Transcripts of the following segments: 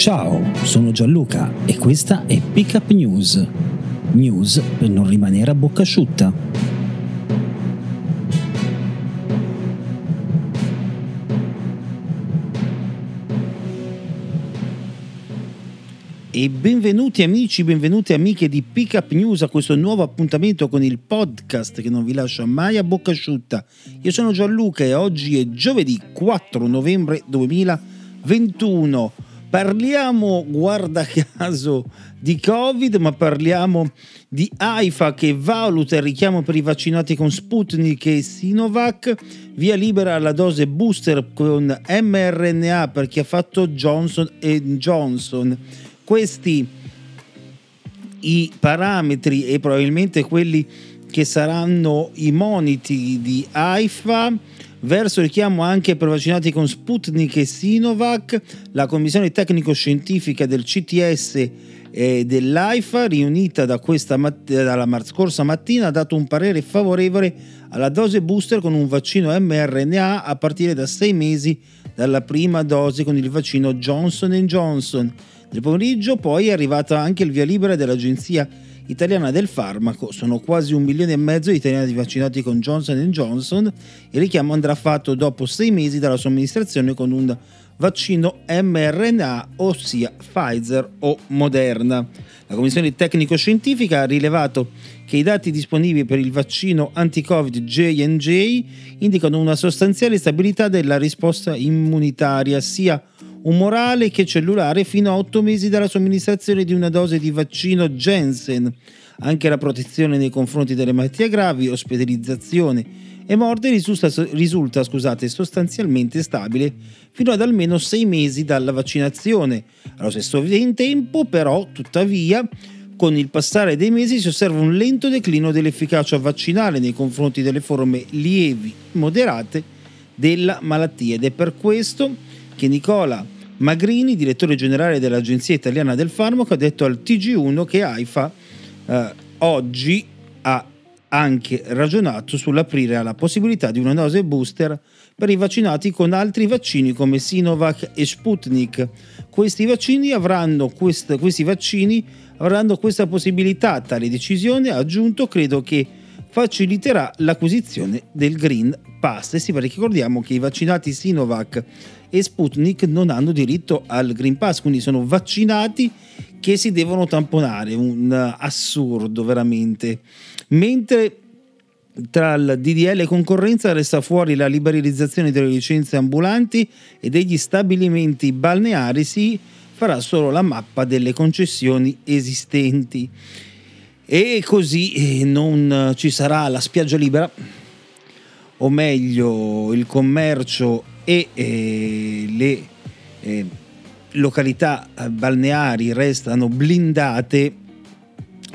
Ciao, sono Gianluca e questa è Pickup News. News per non rimanere a bocca asciutta. E benvenuti amici, benvenuti amiche di Pickup News a questo nuovo appuntamento con il podcast che non vi lascia mai a bocca asciutta. Io sono Gianluca e oggi è giovedì 4 novembre 2021. Parliamo, guarda caso, di Covid, ma parliamo di AIFA che valuta il richiamo per i vaccinati con Sputnik e Sinovac, via libera alla dose booster con mRNA per chi ha fatto Johnson Johnson. Questi i parametri e probabilmente quelli che saranno i moniti di AIFA verso richiamo anche per vaccinati con Sputnik e Sinovac, la commissione tecnico-scientifica del CTS e dell'AIFA, riunita da matt- dalla mar- scorsa mattina, ha dato un parere favorevole alla dose booster con un vaccino mRNA a partire da sei mesi dalla prima dose con il vaccino Johnson Johnson. Nel pomeriggio poi è arrivata anche il via libera dell'Agenzia Italiana del Farmaco. Sono quasi un milione e mezzo di italiani vaccinati con Johnson Johnson. Il richiamo andrà fatto dopo sei mesi dalla somministrazione con un vaccino mRNA, ossia Pfizer o Moderna. La commissione tecnico-scientifica ha rilevato che i dati disponibili per il vaccino anti-Covid J&J indicano una sostanziale stabilità della risposta immunitaria sia umorale che cellulare fino a 8 mesi dalla somministrazione di una dose di vaccino Jensen. Anche la protezione nei confronti delle malattie gravi, ospedalizzazione e morte risulta, risulta scusate, sostanzialmente stabile fino ad almeno 6 mesi dalla vaccinazione. Allo stesso tempo, però, tuttavia, con il passare dei mesi si osserva un lento declino dell'efficacia vaccinale nei confronti delle forme lievi, moderate della malattia ed è per questo che Nicola Magrini, direttore generale dell'Agenzia Italiana del Farmaco, ha detto al TG1 che AIFA eh, oggi ha anche ragionato sull'aprire alla possibilità di una dose booster per i vaccinati con altri vaccini come Sinovac e Sputnik. Questi vaccini avranno, quest- questi vaccini avranno questa possibilità. Tale decisione, ha aggiunto, credo che faciliterà l'acquisizione del Green Pass. E sì, perché ricordiamo che i vaccinati Sinovac e Sputnik non hanno diritto al Green Pass, quindi sono vaccinati che si devono tamponare, un assurdo veramente. Mentre tra il DDL e concorrenza resta fuori la liberalizzazione delle licenze ambulanti e degli stabilimenti balneari, si farà solo la mappa delle concessioni esistenti. E così non ci sarà la spiaggia libera, o meglio il commercio e eh, le eh, località balneari restano blindate,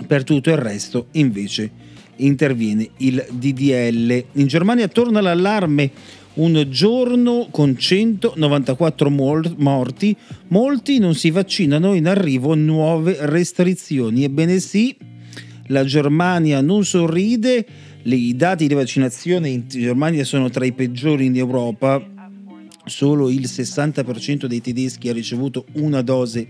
per tutto il resto invece interviene il DDL. In Germania torna l'allarme un giorno con 194 morti, molti non si vaccinano, in arrivo nuove restrizioni. Ebbene sì, la Germania non sorride, i dati di vaccinazione in Germania sono tra i peggiori in Europa, solo il 60% dei tedeschi ha ricevuto una dose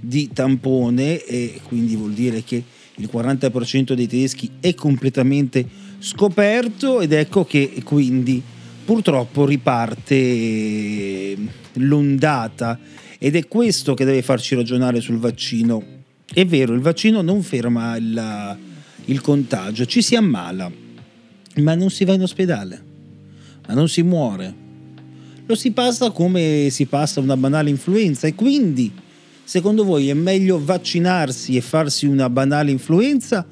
di tampone e quindi vuol dire che il 40% dei tedeschi è completamente scoperto ed ecco che quindi purtroppo riparte l'ondata ed è questo che deve farci ragionare sul vaccino. È vero, il vaccino non ferma il, il contagio, ci si ammala, ma non si va in ospedale, ma non si muore. Lo si passa come si passa una banale influenza e quindi Secondo voi è meglio vaccinarsi e farsi una banale influenza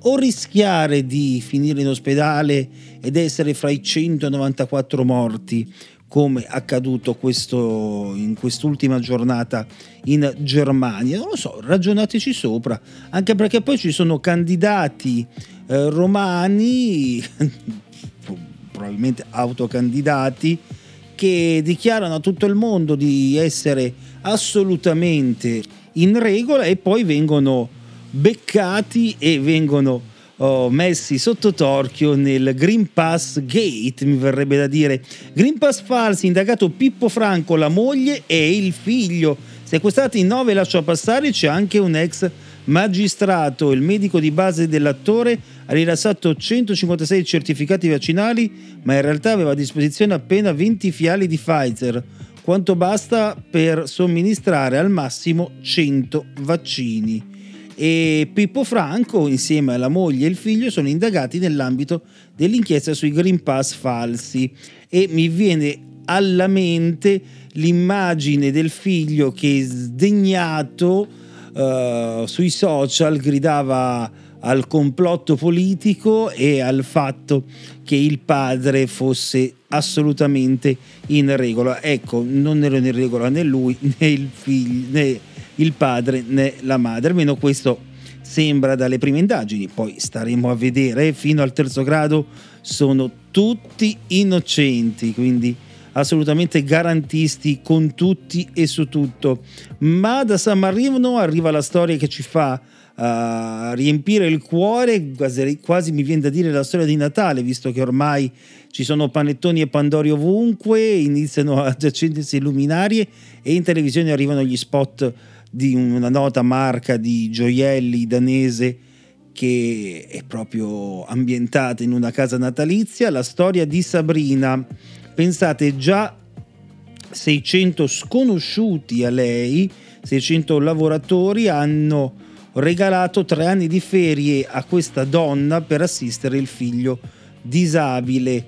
o rischiare di finire in ospedale ed essere fra i 194 morti come accaduto questo, in quest'ultima giornata in Germania. Non lo so, ragionateci sopra, anche perché poi ci sono candidati eh, romani, probabilmente autocandidati, che dichiarano a tutto il mondo di essere assolutamente in regola e poi vengono beccati e vengono oh, messi sotto torchio nel Green Pass Gate, mi verrebbe da dire. Green Pass falsi, indagato Pippo Franco, la moglie e il figlio. Sequestrati in nove lascia passare, c'è anche un ex magistrato. Il medico di base dell'attore ha rilassato 156 certificati vaccinali, ma in realtà aveva a disposizione appena 20 fiali di Pfizer, quanto basta per somministrare al massimo 100 vaccini. E Pippo Franco insieme alla moglie e il figlio sono indagati nell'ambito dell'inchiesta sui Green Pass falsi. E mi viene alla mente l'immagine del figlio che sdegnato uh, sui social gridava al complotto politico e al fatto che il padre fosse assolutamente in regola. Ecco, non erano in regola né lui né il figlio né il padre né la madre, almeno questo sembra dalle prime indagini, poi staremo a vedere, fino al terzo grado sono tutti innocenti, quindi assolutamente garantisti con tutti e su tutto. Ma da San Marino arriva la storia che ci fa uh, riempire il cuore, quasi, quasi, mi viene da dire la storia di Natale, visto che ormai ci sono panettoni e pandori ovunque, iniziano ad accendersi luminarie e in televisione arrivano gli spot di una nota marca di gioielli danese che è proprio ambientata in una casa natalizia, la storia di Sabrina. Pensate già 600 sconosciuti a lei, 600 lavoratori hanno regalato tre anni di ferie a questa donna per assistere il figlio disabile.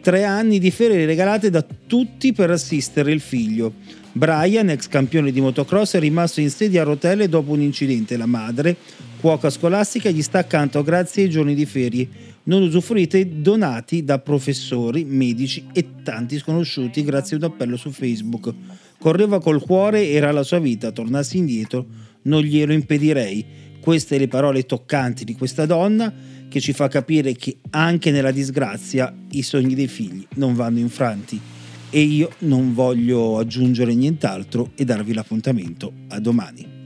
Tre anni di ferie regalate da tutti per assistere il figlio. Brian, ex campione di motocross, è rimasto in sedia a rotelle dopo un incidente. La madre, cuoca scolastica, gli sta accanto grazie ai giorni di ferie non usufruite donati da professori, medici e tanti sconosciuti grazie ad un appello su Facebook. Correva col cuore, era la sua vita, tornassi indietro non glielo impedirei. Queste le parole toccanti di questa donna che ci fa capire che anche nella disgrazia i sogni dei figli non vanno infranti e io non voglio aggiungere nient'altro e darvi l'appuntamento a domani.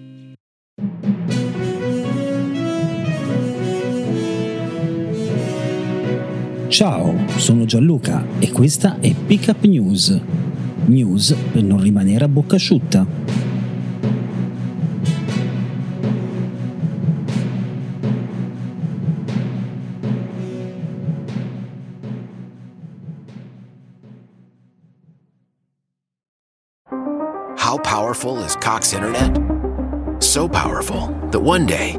Ciao, sono Gianluca e questa è Pickup News. News per non rimanere a bocca asciutta. powerful is Cox Internet? So powerful that one day,